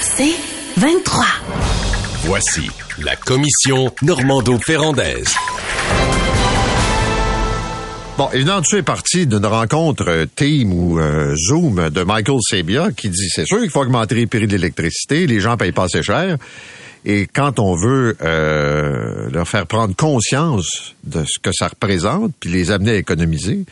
C'est 23. Voici la commission Normando-Ferrandaise. Bon, évidemment, tu es parti d'une rencontre euh, Team ou euh, Zoom de Michael Sabia qui dit c'est sûr qu'il faut augmenter les prix de l'électricité, les gens payent pas assez cher. Et quand on veut euh, leur faire prendre conscience de ce que ça représente, puis les amener à économiser,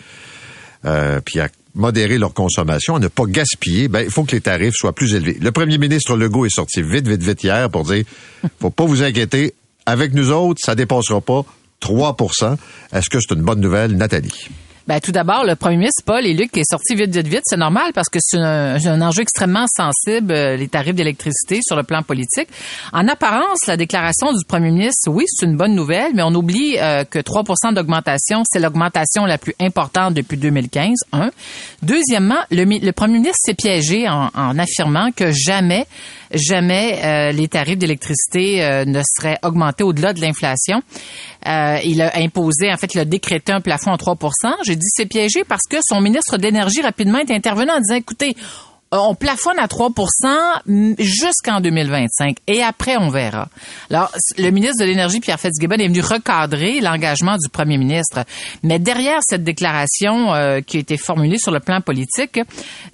euh, puis à modérer leur consommation, à ne pas gaspiller, ben il faut que les tarifs soient plus élevés. Le premier ministre Legault est sorti vite, vite, vite hier pour dire faut pas vous inquiéter, avec nous autres, ça dépassera pas 3% Est-ce que c'est une bonne nouvelle, Nathalie? Ben, tout d'abord, le premier ministre Paul et est sorti vite, vite, vite. C'est normal parce que c'est un, un, enjeu extrêmement sensible, euh, les tarifs d'électricité sur le plan politique. En apparence, la déclaration du premier ministre, oui, c'est une bonne nouvelle, mais on oublie euh, que 3% d'augmentation, c'est l'augmentation la plus importante depuis 2015, un. Deuxièmement, le, le premier ministre s'est piégé en, en, affirmant que jamais, jamais euh, les tarifs d'électricité euh, ne seraient augmentés au-delà de l'inflation. il a imposé, en fait, il a décrété un plafond à 3% J'ai dit c'est piégé parce que son ministre d'énergie rapidement est intervenu en disant écoutez, on plafonne à 3% jusqu'en 2025 et après on verra. Alors le ministre de l'énergie Pierre Fitzgibbon est venu recadrer l'engagement du premier ministre, mais derrière cette déclaration euh, qui a été formulée sur le plan politique,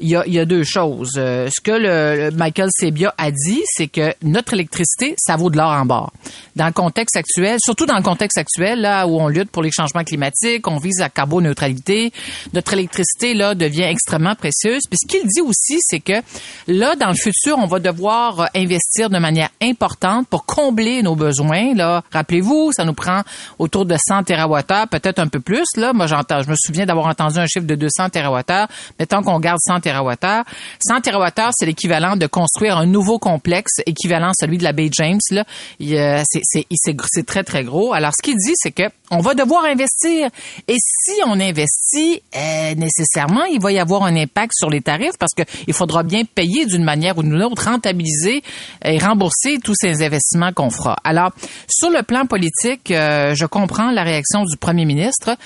il y a, y a deux choses. Euh, ce que le, le Michael Sebia a dit, c'est que notre électricité, ça vaut de l'or en bord. Dans le contexte actuel, surtout dans le contexte actuel là où on lutte pour les changements climatiques, on vise la carboneutralité, notre électricité là devient extrêmement précieuse. Puis ce qu'il dit aussi c'est que là, dans le futur, on va devoir euh, investir de manière importante pour combler nos besoins. Rappelez-vous, ça nous prend autour de 100 TWh, peut-être un peu plus. Moi, j'entends, je me souviens d'avoir entendu un chiffre de 200 TWh. Mettons qu'on garde 100 TWh. 100 TWh, c'est l'équivalent de construire un nouveau complexe équivalent à celui de la baie James. Là, c'est très très gros. Alors, ce qu'il dit, c'est que on va devoir investir. Et si on investit, euh, nécessairement, il va y avoir un impact sur les tarifs parce qu'il faudra bien payer d'une manière ou d'une autre, rentabiliser et rembourser tous ces investissements qu'on fera. Alors, sur le plan politique, euh, je comprends la réaction du premier ministre.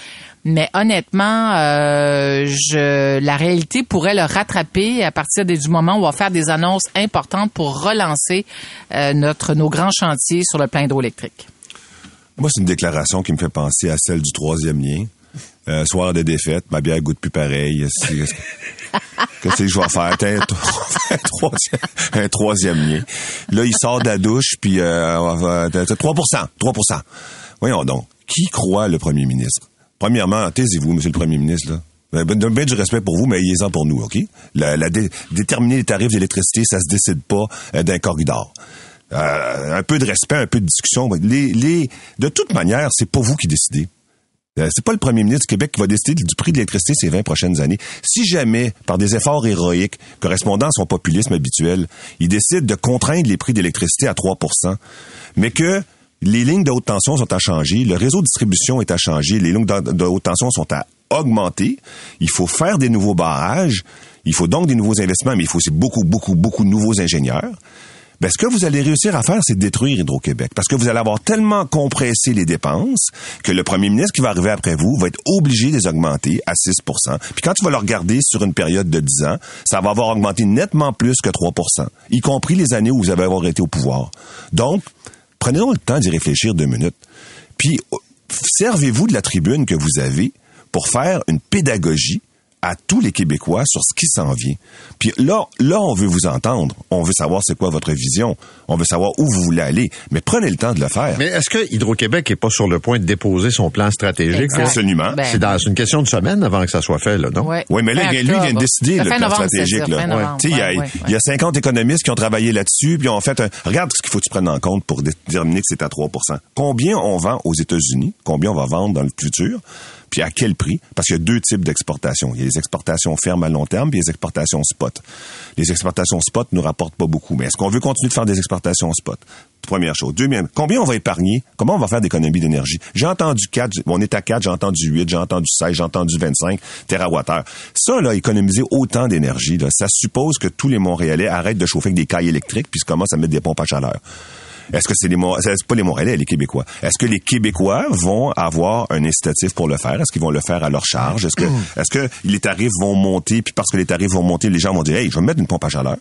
Mais honnêtement, euh, la réalité pourrait le rattraper à partir du moment où on va faire des annonces importantes pour relancer notre nos grands chantiers sur le plan hydroélectrique. Moi, c'est une déclaration qui me fait penser à celle du troisième lien. Euh, soir de défaite, ma bière goûte plus pareil. Qu'est-ce que je vais faire? Un, troisième, un troisième lien. Là, il sort de la douche, puis euh, 3% 3% Voyons donc. Qui croit le premier ministre? Premièrement, taisez-vous, monsieur le premier ministre. Là. Ben, bien du respect pour vous, mais ayez-en pour nous, OK? Déterminer les tarifs d'électricité, ça se décide pas euh, d'un corridor. Euh, un peu de respect, un peu de discussion. Les, les, de toute manière, c'est pas vous qui décidez. Euh, c'est pas le premier ministre du Québec qui va décider du prix de l'électricité ces 20 prochaines années. Si jamais, par des efforts héroïques correspondant à son populisme habituel, il décide de contraindre les prix d'électricité à 3 mais que les lignes de haute tension sont à changer, le réseau de distribution est à changer, les lignes de haute tension sont à augmenter, il faut faire des nouveaux barrages, il faut donc des nouveaux investissements, mais il faut aussi beaucoup, beaucoup, beaucoup de nouveaux ingénieurs ben, ce que vous allez réussir à faire, c'est détruire Hydro-Québec. Parce que vous allez avoir tellement compressé les dépenses que le premier ministre qui va arriver après vous va être obligé de les augmenter à 6% Puis quand tu vas le regarder sur une période de 10 ans, ça va avoir augmenté nettement plus que 3% y compris les années où vous avez avoir été au pouvoir. Donc, prenez donc le temps d'y réfléchir deux minutes. Puis, servez-vous de la tribune que vous avez pour faire une pédagogie à tous les Québécois sur ce qui s'en vient. Puis là, là, on veut vous entendre. On veut savoir c'est quoi votre vision. On veut savoir où vous voulez aller. Mais prenez le temps de le faire. Mais est-ce que Hydro-Québec est pas sur le point de déposer son plan stratégique? Absolument. Ben, c'est dans une question de semaine avant que ça soit fait, là, non? Ouais. Oui, mais là, Ben, lui, il vient de décider Ça le plan novembre, stratégique. Là. novembre. Il y a- Ouais, ouais, il y, a 50 économistes qui ont travaillé là-dessus, puis ont fait un... Regarde ce qu'il faut que tu prennes en compte pour déterminer que c'est à 3% Combien on vend aux États-Unis? Combien on va vendre dans le futur? Puis à quel prix? Parce qu'il y a deux types d'exportations. Il y a les exportations fermes à long terme, puis les exportations spot. Les exportations spot nous rapportent pas beaucoup. Mais est-ce qu'on veut continuer de faire des exportations spot? Première chose. Deuxième, combien on va épargner? Comment on va faire d'économie d'énergie? J'ai entendu 4, on est à 4, j'ai entendu 8, j'ai entendu 16, j'ai entendu 25 TWh. Ça, là, économiser autant d'énergie, ça suppose que tous les Montréalais arrêtent de chauffer avec des cailles électriques puis commencent à mettre des pompes à chaleur. Est-ce que c'est les c'est pas les Montréalais, les Québécois. Est-ce que les Québécois vont avoir un incitatif pour le faire? Est-ce qu'ils vont le faire à leur charge? Est-ce que est-ce que les tarifs vont monter? Puis parce que les tarifs vont monter, les gens vont dire hey, je vais me mettre une pompe à chaleur.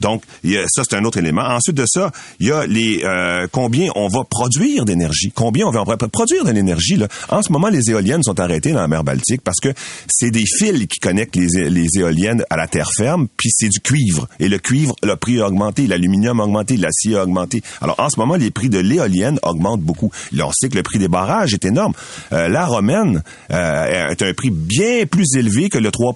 Donc y a- ça c'est un autre élément. Ensuite de ça, il y a les euh, combien on va produire d'énergie? Combien on va en produire de l'énergie là? En ce moment, les éoliennes sont arrêtées dans la mer Baltique parce que c'est des fils qui connectent les, les éoliennes à la terre ferme, puis c'est du cuivre. Et le cuivre, le prix a augmenté, l'aluminium a augmenté, l'acier a augmenté. Alors en ce moment, les prix de l'éolienne augmentent beaucoup. Là, on sait que le prix des barrages est énorme. Euh, la romaine euh, est un prix bien plus élevé que le 3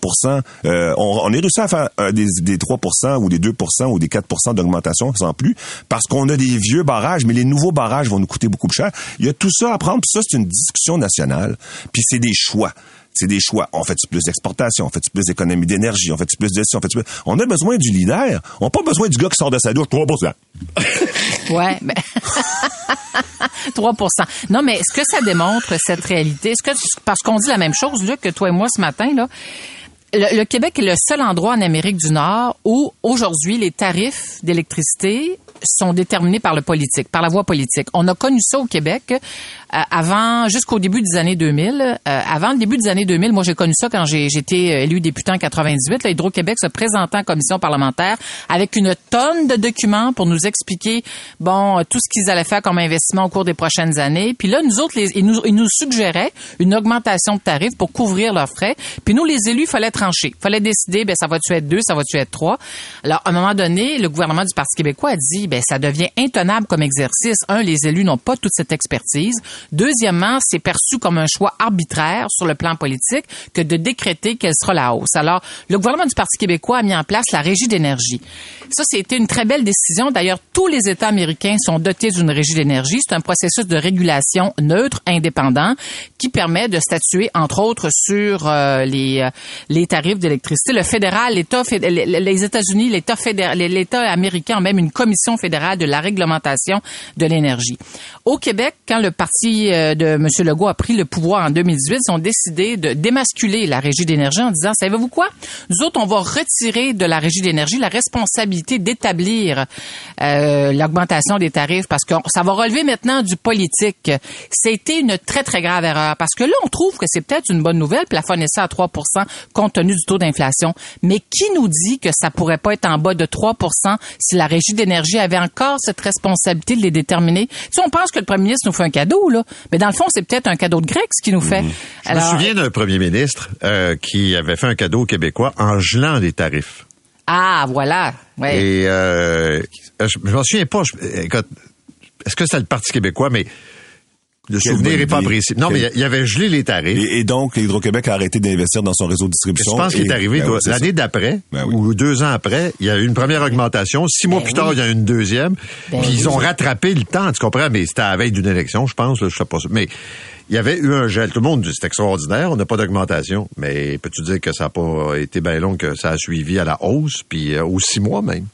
euh, on, est réussi à faire des, des 3 ou des 2 ou des 4% d'augmentation sans plus parce qu'on a des vieux barrages, mais les nouveaux barrages vont nous coûter beaucoup plus cher. Il y a tout ça à prendre, puis ça, c'est une discussion nationale, puis c'est des choix. C'est des choix. On fait plus d'exportation, on fait plus d'économie d'énergie, on fait plus de on fait plus. On a besoin du leader. On n'a pas besoin du gars qui sort de sa douche 3% Ouais, mais 3% Non, mais est-ce que ça démontre cette réalité? Est-ce que parce qu'on dit la même chose, Luc, que toi et moi ce matin, là? Le, le Québec est le seul endroit en Amérique du Nord où aujourd'hui les tarifs d'électricité sont déterminés par le politique, par la voie politique. On a connu ça au Québec avant, jusqu'au début des années 2000. Euh, avant le début des années 2000, moi j'ai connu ça quand j'ai j'étais élu député en 98. Là, Hydro-Québec se présentait en commission parlementaire avec une tonne de documents pour nous expliquer bon tout ce qu'ils allaient faire comme investissement au cours des prochaines années. Puis là, nous autres, ils, nous, ils nous suggéraient une augmentation de tarifs pour couvrir leurs frais. Puis nous, les élus, fallait trancher. Fallait décider, ben ça va-tu être deux, ça va-tu être trois? Alors, à un moment donné, le gouvernement du Parti québécois a dit, ben ça devient intenable comme exercice. Un, les élus n'ont pas toute cette expertise. Deuxièmement, c'est perçu comme un choix arbitraire sur le plan politique que de décréter quelle sera la hausse. Alors, le gouvernement du Parti québécois a mis en place la régie d'énergie. Ça, c'était une très belle décision. D'ailleurs, tous les États américains sont dotés d'une régie d'énergie. C'est un processus de régulation neutre, indépendant, qui permet de statuer, entre autres, sur euh, les, euh, les tarifs d'électricité. Le fédéral, l'État, les États-Unis, l'État fédéral, l'État américain ont même une commission fédérale de la réglementation de l'énergie. Au Québec, quand le parti euh, de M. Legault a pris le pouvoir en 2018, ils ont décidé de démasculer la régie d'énergie en disant, savez-vous quoi? Nous autres, on va retirer de la régie d'énergie la responsabilité d'établir euh, l'augmentation des tarifs parce que ça va relever maintenant du politique. C'était une très, très grave erreur parce que là, on trouve que c'est peut-être une bonne nouvelle, plafonner ça à 3% compte tenu du taux d'inflation. Mais qui nous dit que ça pourrait pas être en bas de 3% si la régie d'énergie avait encore cette responsabilité de les déterminer? Sais, on pense que le premier ministre nous fait un cadeau, là. Mais dans le fond, c'est peut-être un cadeau de grec, ce qu'il nous fait. Je me souviens d'un premier ministre euh, qui avait fait un cadeau aux Québécois en gelant les tarifs. Ah, voilà. Ouais. Et euh, je, je m'en souviens pas. je- écoute, est-ce que c'était le Parti québécois, mais le souvenir n'est pas idée. précis. Non, mais il avait gelé les tarifs. Et, et donc, Hydro-Québec a arrêté d'investir dans son réseau de Je distribution. pense qu'il est arrivé Ben oui, l'année d'après Ben oui. ou deux ans après, il y a eu une première augmentation. Six mois Ben plus oui. tard, il y a eu une deuxième. Ben puis ils ont rattrapé le temps, tu comprends? Mais c'était à la veille d'une élection, je pense. Là, je sais pas. ça. Mais il y avait eu un gel. Tout le monde dit c'est extraordinaire, on n'a pas d'augmentation. Mais peux-tu dire que ça n'a pas été bien long, que ça a suivi à la hausse, puis euh, aux six mois même?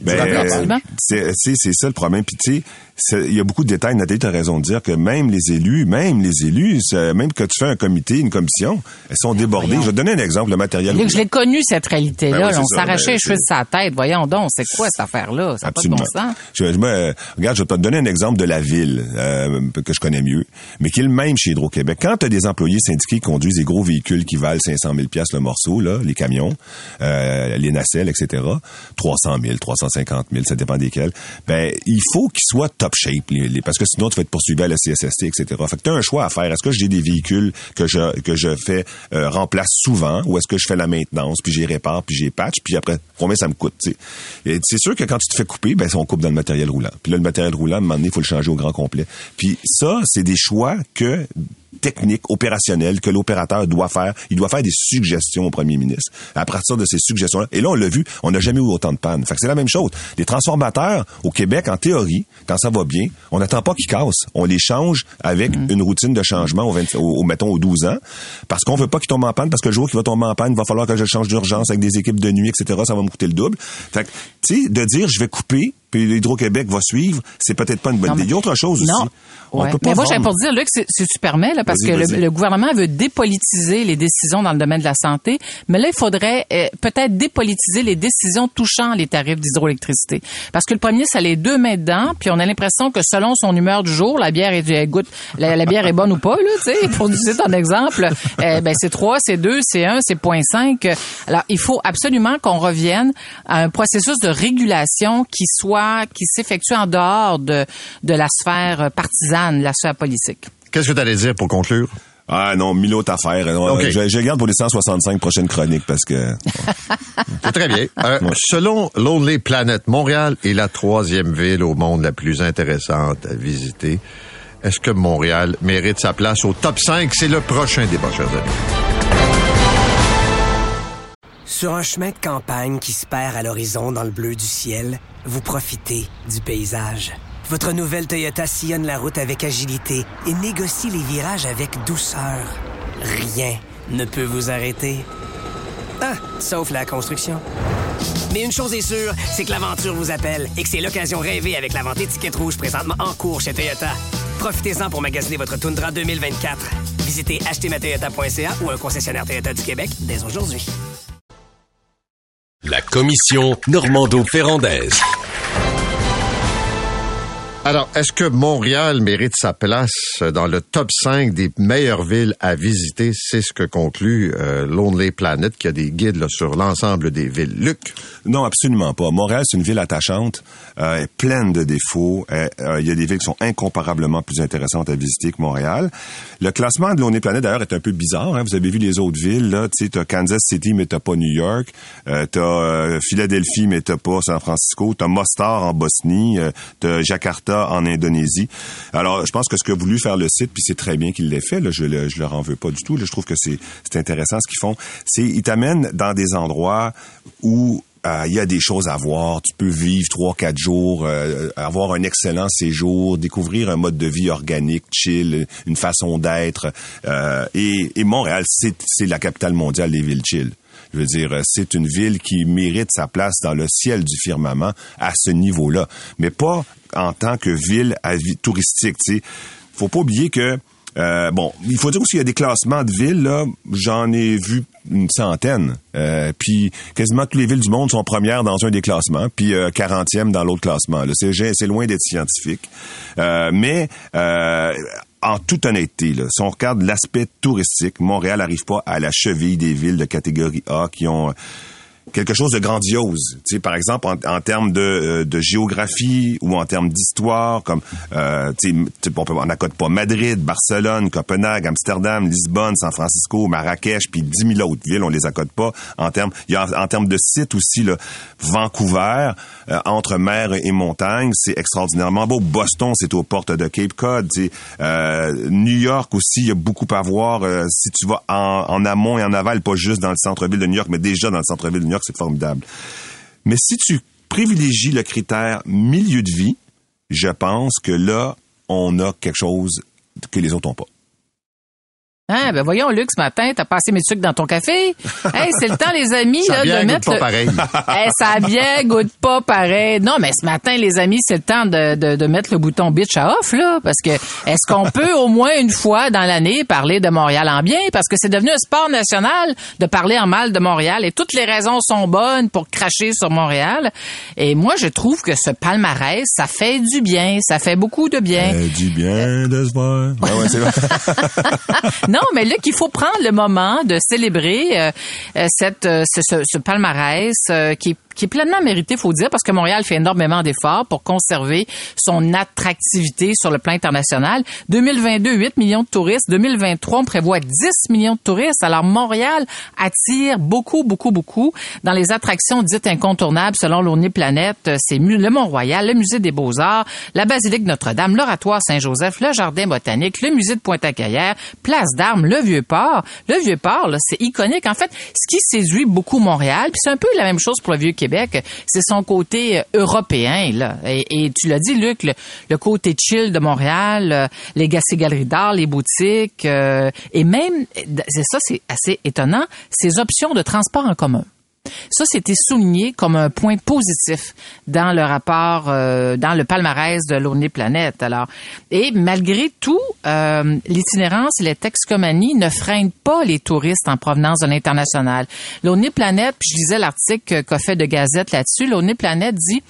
Ben, euh, c'est ça le problème. Puis tu sais, c'est- il y a beaucoup de détails. Nathalie, tu as raison de dire que même les élus, même les élus, même quand tu fais un comité, une commission, elles sont débordées. voyons. Je vais te donner un exemple, le matériel. Luc, je l'ai connu, cette réalité-là. Ben oui, on ça. s'arrachait Ben, les cheveux de sa tête. Voyons donc, c'est quoi cette affaire-là? Ça n'a pas de bon Absolument. sens. Je, je me- regarde, je vais te donner un exemple de la ville euh, que je connais mieux, mais qui est le même chez Hydro-Québec. Quand tu as des employés syndiqués qui conduisent des gros véhicules qui valent 500 000 pièces le morceau, là, les camions, euh, les nacelles, etc., 300 000, 350 000, ça dépend desquels, ben il faut qu'ils soient top parce que sinon tu vas être poursuivi à la CSST, etc. Fait que tu as un choix à faire. Est-ce que j'ai des véhicules que je que je fais euh, remplace souvent, ou est-ce que je fais la maintenance, puis j'y répare, puis j'y patch, puis après combien ça me coûte, c'est sûr que quand tu te fais couper, ben on coupe dans le matériel roulant. Puis là, le matériel roulant, à un moment donné, il faut le changer au grand complet. Puis ça, c'est des choix que techniques, opérationnelles que l'opérateur doit faire. Il doit faire des suggestions au premier ministre. À partir de ces suggestions-là, et là, on l'a vu, on n'a jamais eu autant de panne. Fait que c'est la même chose. Les transformateurs, au Québec, en théorie, quand ça va bien, on n'attend pas qu'ils cassent. On les change avec une routine de changement au, 20 au, au, mettons, aux 12 ans. Parce qu'on veut pas qu'ils tombent en panne, parce que le jour qu'il va tomber en panne, il va falloir que je change d'urgence avec des équipes de nuit, etc. Ça va me coûter le double. Fait que, tu sais, de dire, je vais couper, puis l'Hydro-Québec va suivre, c'est peut-être pas une bonne Non, idée. Il y a autre chose Non. aussi. On Ouais. peut pas Mais moi, vendre- pour dire, Luc, si si tu permets, là, parce que le, le gouvernement veut dépolitiser les décisions dans le domaine de la santé, mais là, il faudrait euh, peut-être dépolitiser les décisions touchant les tarifs d'hydroélectricité. Parce que le premier, ça les deux mains dedans, puis on a l'impression que selon son humeur du jour, la bière est, elle goûte, la, la bière est bonne ou pas, là, tu sais, pour utiliser ton exemple, euh, ben, c'est 3, c'est 2, c'est 1, c'est 0.5. Alors, il faut absolument qu'on revienne à un processus de régulation qui soit, qui s'effectue en dehors de, de la sphère euh, partisane, de la sphère politique. Qu'est-ce que tu allais dire pour conclure? Ah non, mille autres affaires. Non, Ok. Je, je garde pour les 165 prochaines chroniques parce que... C'est très bien. Euh, Selon Lonely Planet, Montréal est la troisième ville au monde la plus intéressante à visiter. Est-ce que Montréal mérite sa place au top 5? C'est le prochain débat, chers amis. Sur un chemin de campagne qui se perd à l'horizon dans le bleu du ciel, vous profitez du paysage. Votre nouvelle Toyota sillonne la route avec agilité et négocie les virages avec douceur. Rien ne peut vous arrêter. Ah, sauf la construction. Mais une chose est sûre, c'est que l'aventure vous appelle et que c'est l'occasion rêvée avec la vente étiquette rouge présentement en cours chez Toyota. Profitez-en pour magasiner votre Tundra 2024. Visitez achetermatoyota.ca ou un concessionnaire Toyota du Québec dès aujourd'hui. La commission Normando-Ferrandaise. Alors, est-ce que Montréal mérite sa place dans le top 5 des meilleures villes à visiter? C'est ce que conclut euh, Lonely Planet, qui a des guides là, sur l'ensemble des villes. Luc? Non, absolument pas. Montréal, c'est une ville attachante, euh, pleine de défauts. Euh, euh, Il y a des villes qui sont incomparablement plus intéressantes à visiter que Montréal. Le classement de l'ONU Planète, d'ailleurs, est un peu bizarre. hein. Vous avez vu les autres villes. là. Tu t'as Kansas City, mais t'as pas New York. Euh, t'as euh, Philadelphie, mais t'as pas San Francisco. T'as Mostar en Bosnie. Euh, t'as Jakarta en Indonésie. Alors, je pense que ce que voulu faire le site, puis c'est très bien qu'il l'ait fait, là, je, le, je leur en veux pas du tout. Je trouve que c'est c'est intéressant ce qu'ils font. C'est ils t'amènent dans des endroits où euh, il y a des choses à voir. Tu peux vivre trois, quatre jours, euh, avoir un excellent séjour, découvrir un mode de vie organique, chill, une façon d'être. Euh, et, et Montréal, c'est c'est la capitale mondiale des villes chill. Je veux dire, euh, c'est une ville qui mérite sa place dans le ciel du firmament à ce niveau-là, mais pas en tant que ville touristique. Tu sais, faut pas oublier que euh, bon, il faut dire aussi qu'il y a des classements de villes. Là, j'en ai vu une centaine. Euh, puis quasiment toutes les villes du monde sont premières dans un des classements, puis euh, 40e dans l'autre classement. C'est loin d'être scientifique. Euh, mais euh, en toute honnêteté, là, si on regarde l'aspect touristique, Montréal n'arrive pas à la cheville des villes de catégorie A qui ont quelque chose de grandiose. Tu sais, par exemple, en, en termes de, euh, de géographie ou en termes d'histoire, comme euh, tu sais, on n'accote pas Madrid, Barcelone, Copenhague, Amsterdam, Lisbonne, San Francisco, Marrakech, puis 10 000 autres villes, on les accode pas. En termes, il y a en, en termes de sites aussi, là, Vancouver, euh, entre mer et montagne, c'est extraordinairement beau. Boston, c'est aux portes de Cape Cod. tu sais. Euh, New York aussi, il y a beaucoup à voir. Euh, si tu vas en, en amont et en aval, pas juste dans le centre-ville de New York, mais déjà dans le centre-ville de C'est formidable. Mais si tu privilégies le critère milieu de vie, je pense que là, on a quelque chose que les autres n'ont pas. Hein, ben voyons, Luc, ce matin, t'as passé mes sucres dans ton café? Hey, c'est le temps, les amis, Ça là, de goûte mettre pas le- pareil. Hey, ça bien goûte pas pareil. Non, mais ce matin, les amis, c'est le temps de, de, de mettre le bouton bitch à off, là. Parce que, est-ce qu'on peut au moins une fois dans l'année parler de Montréal en bien? Parce que c'est devenu un sport national de parler en mal de Montréal et toutes les raisons sont bonnes pour cracher sur Montréal. Et moi, je trouve que ce palmarès, ça fait du bien. Ça fait beaucoup de bien. Euh, du bien de se voir. Ah ouais, c'est vrai. non, mais là qu'il faut prendre le moment de célébrer euh, euh, cette euh, ce, ce- ce palmarès euh, qui qui est pleinement mérité, faut dire, parce que Montréal fait énormément d'efforts pour conserver son attractivité sur le plan international. 2022, 8 millions de touristes. 2023, on prévoit 10 millions de touristes. Alors, Montréal attire beaucoup, beaucoup, beaucoup. Dans les attractions dites incontournables, selon l'ONU Planète, c'est le Mont-Royal, le Musée des Beaux-Arts, la Basilique Notre-Dame, l'Oratoire Saint-Joseph, le Jardin botanique, le Musée de Pointe-à-Caillère, Place d'Armes, le Vieux-Port. Le Vieux-Port, c'est iconique. En fait, ce qui séduit beaucoup Montréal, puis c'est un peu la même chose pour le Vieux-Québec, c'est son côté euh, européen, là. Et, tu l'as dit, Luc, le, côté chill de Montréal, euh, les galeries d'art, les boutiques, euh, et même, c'est ça, c'est assez étonnant, ces options de transport en commun. Ça, c'était souligné comme un point positif dans le rapport, euh, dans le palmarès de l'ONU Planète. Alors, et malgré tout, euh, l'itinérance et les texcomanies ne freinent pas les touristes en provenance de l'international. L'ONU Planète, puis je lisais l'article qu'a fait de Gazette là-dessus, l'ONU Planète dit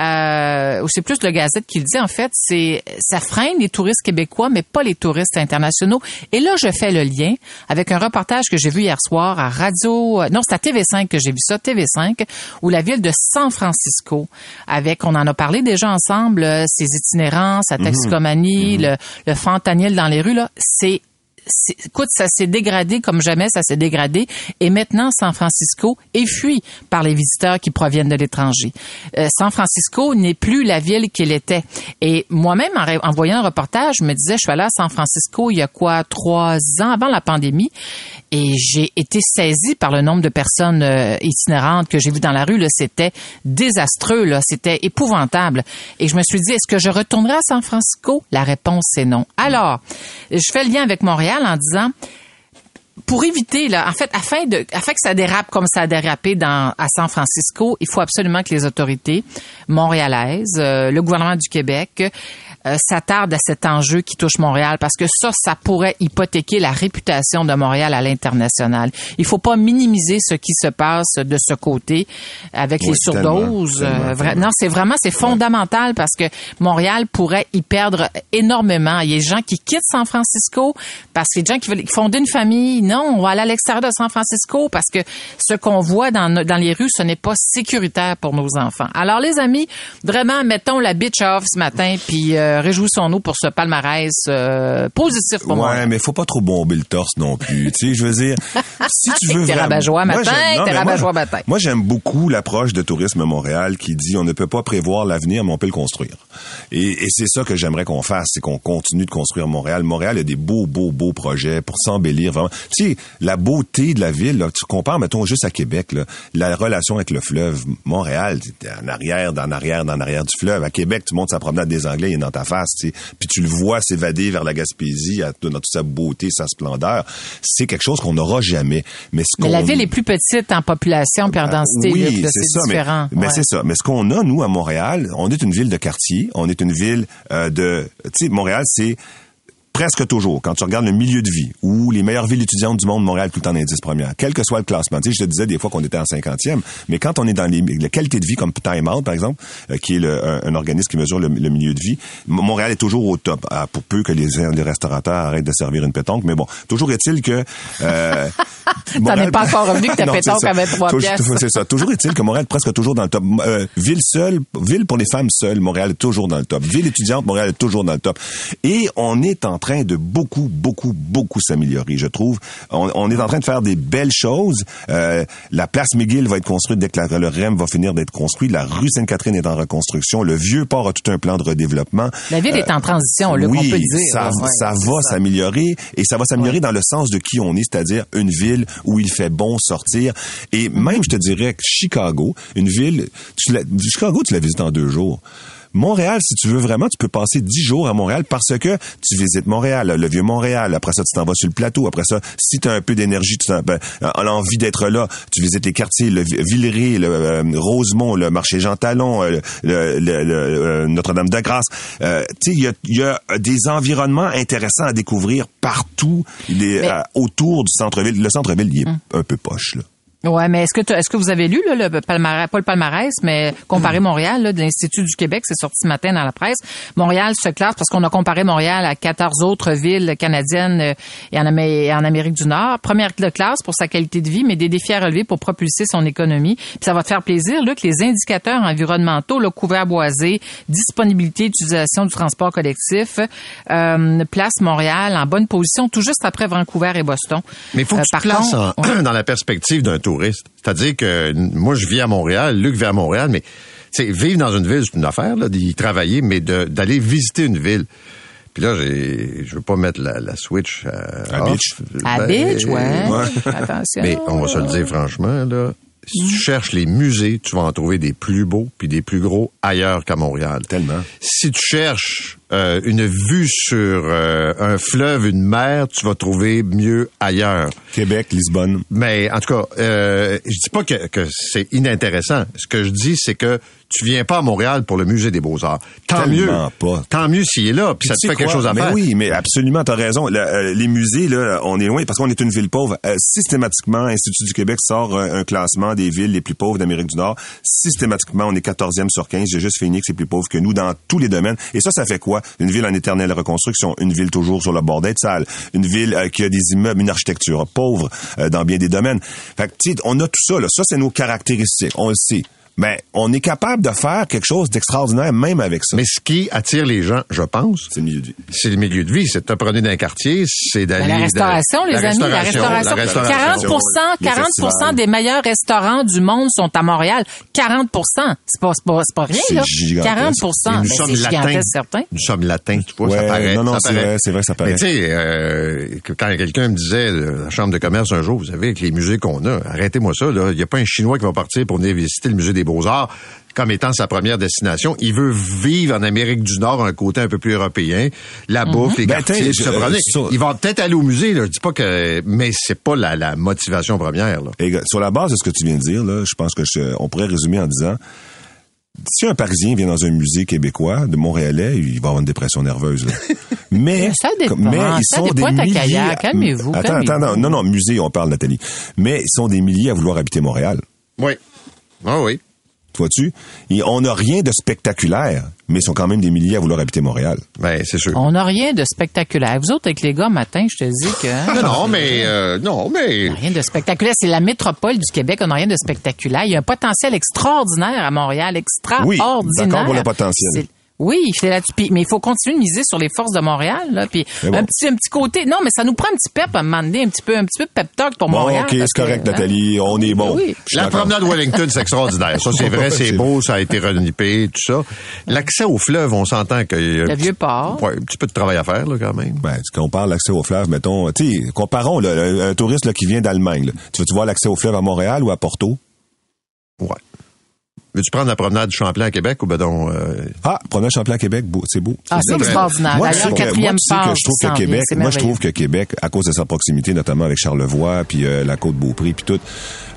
euh, ou c'est plus le Gazette qui le dit en fait, c'est ça freine les touristes québécois, mais pas les touristes internationaux. Et là, je fais le lien avec un reportage que j'ai vu hier soir à Radio, euh, non, c'est à TV5 que j'ai vu ça, TV5, où la ville de San Francisco, avec, on en a parlé déjà ensemble, euh, ses itinérances, sa texcomanie, le, le fentanyl dans les rues là, c'est- écoute, ça s'est dégradé comme jamais ça s'est dégradé. Et maintenant, San Francisco est fui par les visiteurs qui proviennent de l'étranger. Euh, San Francisco n'est plus la ville qu'il était. Et moi-même, en, en voyant un reportage, je me disais, je suis allée à San Francisco il y a quoi, trois ans avant la pandémie, et j'ai été saisie par le nombre de personnes euh, itinérantes que j'ai vues dans la rue. C'était désastreux, c'était épouvantable. Et je me suis dit, est-ce que je retournerai à San Francisco? La réponse est non. Alors, je fais le lien avec Montréal en disant pour éviter, là, en fait, afin de, afin que ça dérape comme ça a dérapé dans, à San Francisco, il faut absolument que les autorités montréalaises, euh, le gouvernement du Québec, euh, s'attardent à cet enjeu qui touche Montréal parce que ça, ça pourrait hypothéquer la réputation de Montréal à l'international. Il faut pas minimiser ce qui se passe de ce côté avec Oui, les surdoses. tellement, tellement, euh, tellement. non, c'est vraiment, c'est fondamental parce que Montréal pourrait y perdre énormément. Il y a des gens qui quittent San Francisco parce que des gens qui veulent fonder une famille. Non, on va aller à l'extérieur de San Francisco parce que ce qu'on voit dans, dans les rues, ce n'est pas sécuritaire pour nos enfants. Alors, les amis, vraiment, mettons la bitch off ce matin puis euh, réjouissons-nous pour ce palmarès euh, positif pour moi. Ouais, mais faut pas trop bomber le torse non plus. tu sais, je veux dire, si tu veux vraiment- Moi, matin, t'es mais moi, rabat-joie matin. Moi, j'aime beaucoup l'approche de Tourisme Montréal qui dit on ne peut pas prévoir l'avenir, mais on peut le construire. Et, et c'est ça que j'aimerais qu'on fasse, c'est qu'on continue de construire Montréal. Montréal a des beaux, beaux, beaux projets pour s'embellir vraiment. Tu sais, la beauté de la ville, là, tu compares, mettons, juste à Québec, là, la relation avec le fleuve. Montréal, en arrière, en arrière, en arrière du fleuve. À Québec, tu montes sa promenade des Anglais, il est dans ta face. Puis tu le vois s'évader vers la Gaspésie à- dans toute sa beauté, sa splendeur. C'est quelque chose qu'on n'aura jamais. Mais, ce Mais la ville est plus petite en population puis en densité. oui, c'est ça. mais- différent. Mais, Ouais. c'est ça. Mais ce qu'on a, nous, à Montréal, on est une ville de quartier. On est une ville euh, de... Tu sais, Montréal, c'est presque toujours, quand tu regardes le milieu de vie, ou les meilleures villes étudiantes du monde, Montréal tout temps indice première, quel que soit le classement. Tu sais, je te disais des fois qu'on était en 50e, mais quand on est dans les, la qualité de vie, comme Time Out, par exemple, euh, qui est le- un, un organisme qui mesure le, le milieu de vie, Montréal est toujours au top, pour peu que les, les restaurateurs arrêtent de servir une pétanque. Mais bon, toujours est-il que... Euh, T'en Montréal- es pas encore revenu que ta Non, pétanque avait trois pièces. C'est ça. Toujours est-il que Montréal est presque toujours dans le top. Euh, ville seule, ville pour les femmes seules, Montréal est toujours dans le top. Ville étudiante, Montréal est toujours dans le top. Et on est en train de beaucoup, beaucoup, beaucoup s'améliorer, je trouve. On, on est en train de faire des belles choses. Euh, la place McGill va être construite dès que la- le REM va finir d'être construit. La rue Sainte-Catherine est en reconstruction. Le vieux port a tout un plan de redéveloppement. La ville est en transition, Luc, oui, on peut le dire. ça, Ouais, ça c'est va s'améliorer et ça va s'améliorer dans le sens de qui on est, c'est-à-dire une ville où il fait bon sortir. Et même, je te dirais que Chicago, une ville, tu l'as- Chicago, tu la visites en deux jours. Montréal, si tu veux vraiment, tu peux passer dix jours à Montréal parce que tu visites Montréal, le vieux Montréal. Après ça, tu t'en vas sur le plateau. Après ça, si tu as un peu d'énergie, tu t'en- ben, as l'envie d'être là, tu visites les quartiers, le Vi- Villeray, le euh, Rosemont, le marché Jean Talon, euh, le, le- le, euh, Notre-Dame-de-Grâce. Euh, tu sais, il y a, il y a des environnements intéressants à découvrir partout les, Mais- euh, autour du centre-ville. Le centre-ville, il est un peu poche, là. Ouais, mais est-ce que est-ce que vous avez lu là, le palmarès, pas le palmarès, mais comparer Hmm. Montréal là, de l'Institut du Québec, c'est sorti ce matin dans la presse. Montréal se classe parce qu'on a comparé Montréal à 14 autres villes canadiennes euh, et en, Amérique du Nord. Première de classe pour sa qualité de vie, mais des défis à relever pour propulser son économie. Puis ça va te faire plaisir, là, que les indicateurs environnementaux, le couvert boisé, disponibilité, utilisation du transport collectif, euh, place Montréal en bonne position, tout juste après Vancouver et Boston. Mais faut que Euh, tu par te places contre- en- Ouais. dans la perspective d'un touriste. C'est-à-dire que moi, je vis à Montréal, Luc vit à Montréal, mais tu sais, vivre dans une ville, c'est une affaire, là, d'y travailler, mais d'aller visiter une ville. Puis là, j'ai, je veux pas mettre la, la switch à, À off. Beach. À Ben, Beach, ouais. ouais. Attention. Mais on va se le dire franchement, là, si tu cherches les musées, tu vas en trouver des plus beaux puis des plus gros ailleurs qu'à Montréal. Tellement. Si tu cherches euh, une vue sur euh, un fleuve, une mer, tu vas trouver mieux ailleurs. Québec, Lisbonne. Mais en tout cas, euh, je dis pas que, que c'est inintéressant. Ce que je dis, c'est que tu viens pas à Montréal pour le musée des Beaux-Arts. Tant Tellement mieux. pas. Tant mieux s'il est là, puis ça te fait quelque chose à mais faire. Oui, mais absolument, t'as raison. Le- euh, les musées, là, on est loin parce qu'on est une ville pauvre. Euh, systématiquement, Institut du Québec sort un, un classement des villes les plus pauvres d'Amérique du Nord. Systématiquement, on est 14e sur 15. J'ai juste Phoenix est plus pauvre que nous dans tous les domaines. Et ça, ça fait quoi? Une ville en éternelle reconstruction, une ville toujours sur le bord d'être sale, une ville euh, qui a des immeubles, une architecture pauvre dans bien des domaines. Fait que, tu sais, on a tout ça, là. Ça, c'est nos caractéristiques. On le sait. Mais on est capable de faire quelque chose d'extraordinaire même avec ça. Mais ce qui attire les gens, je pense, c'est le milieu de vie. c'est le milieu de vie. C'est de te promener d'un quartier, c'est d'aller... Ben, la restauration, de- les amis, la restauration. la 40 Les 40 festivals. des meilleurs restaurants du monde sont à Montréal. 40% C'est pas, c'est pas, c'est pas rien, C'est là. gigantesque. 40 Mais Ben, nous c'est sommes latins. gigantesque, certain. Nous sommes latins, tu vois, ça Ouais, paraît. non, non, ça c'est vrai, c'est vrai, ça paraît. Mais tu sais, euh, quand quelqu'un me disait, euh, la chambre de commerce un jour, vous savez, avec les musées qu'on a, arrêtez-moi ça, là. Il n'y a pas un Chinois qui va partir pour venir visiter le musée des Beaux-Arts comme étant sa première destination. Il veut vivre en Amérique du Nord, un côté un peu plus européen, la bouffe, les Ben, quartiers, je- ça- Il va peut-être aller au musée, là. Je dis pas que, mais c'est pas la, la motivation première, là. Et, gars, sur la base de ce que tu viens de dire, là, je pense que je- on pourrait résumer en disant si un Parisien vient dans un musée québécois de Montréalais, il va avoir une dépression nerveuse. Là. Mais, Ça dépend, mais ils ça sont dépend des ta milliers. carrière. Calmez-vous, Attends, calmez-vous. attends, non, non, non, musée, on parle, Nathalie. Mais ils sont des milliers à vouloir habiter Montréal. Oui. Ah oui. Vois-tu? Et on n'a rien de spectaculaire, mais ils sont quand même des milliers à vouloir habiter Montréal. Ben, c'est sûr. On n'a rien de spectaculaire. Vous autres, avec les gars, matin, je te dis que... hein, Non, non, mais, euh, non, mais, Rien de spectaculaire. C'est la métropole du Québec. On n'a rien de spectaculaire. Il y a un potentiel extraordinaire à Montréal. Extraordinaire. d'accord pour le potentiel. Oui, c'est là-dessus. Puis- Mais il faut continuer de miser sur les forces de Montréal. Là. Puis bon. un petit, un petit côté. Non, mais ça nous prend un petit pep à un moment donné, un petit peu, un petit peu de pep talk pour Bon, Montréal. ok, c'est correct, que, hein? Nathalie. On est bon. Oui. La promenade Wellington, c'est extraordinaire. Ça, c'est vrai, c'est beau, ça a été renippé, tout ça. L'accès au fleuve, on s'entend qu'il y a un Le petit- vieux port. Ouais, un petit peu de travail à faire, là, quand même. Ben, quand on parle d'accès au fleuve, mettons, tu sais, comparons là, un un touriste là, qui vient d'Allemagne. là. Tu veux-tu voir l'accès au fleuve à Montréal ou à Porto? Ouais. Veux-tu prendre la promenade du Champlain à Québec ou ben donc, euh, Ah, prenez Champlain à Québec, beau- c'est beau. Ah, c'est extraordinaire. Moi, D'ailleurs, quatrième moi, tu sais que phase je trouve que Québec, moi, je trouve que Québec, à cause de sa proximité, notamment avec Charlevoix, puis euh, la côte Beaupré, puis tout,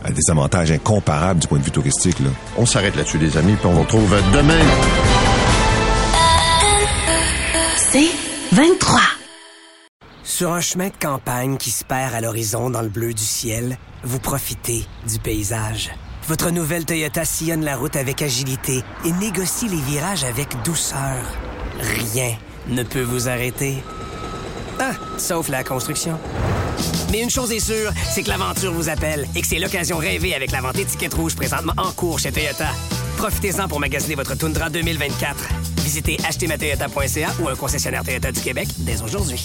a des avantages incomparables du point de vue touristique. Là. on s'arrête là-dessus, les amis, puis on vous retrouve demain. C'est 23. Sur un chemin de campagne qui se perd à l'horizon dans le bleu du ciel, vous profitez du paysage. Votre nouvelle Toyota sillonne la route avec agilité et négocie les virages avec douceur. Rien ne peut vous arrêter. Ah, sauf la construction. Mais une chose est sûre, c'est que l'aventure vous appelle et que c'est l'occasion rêvée avec la vente étiquette rouge présentement en cours chez Toyota. Profitez-en pour magasiner votre Tundra 2024. Visitez achetermatoyota.ca ou un concessionnaire Toyota du Québec dès aujourd'hui.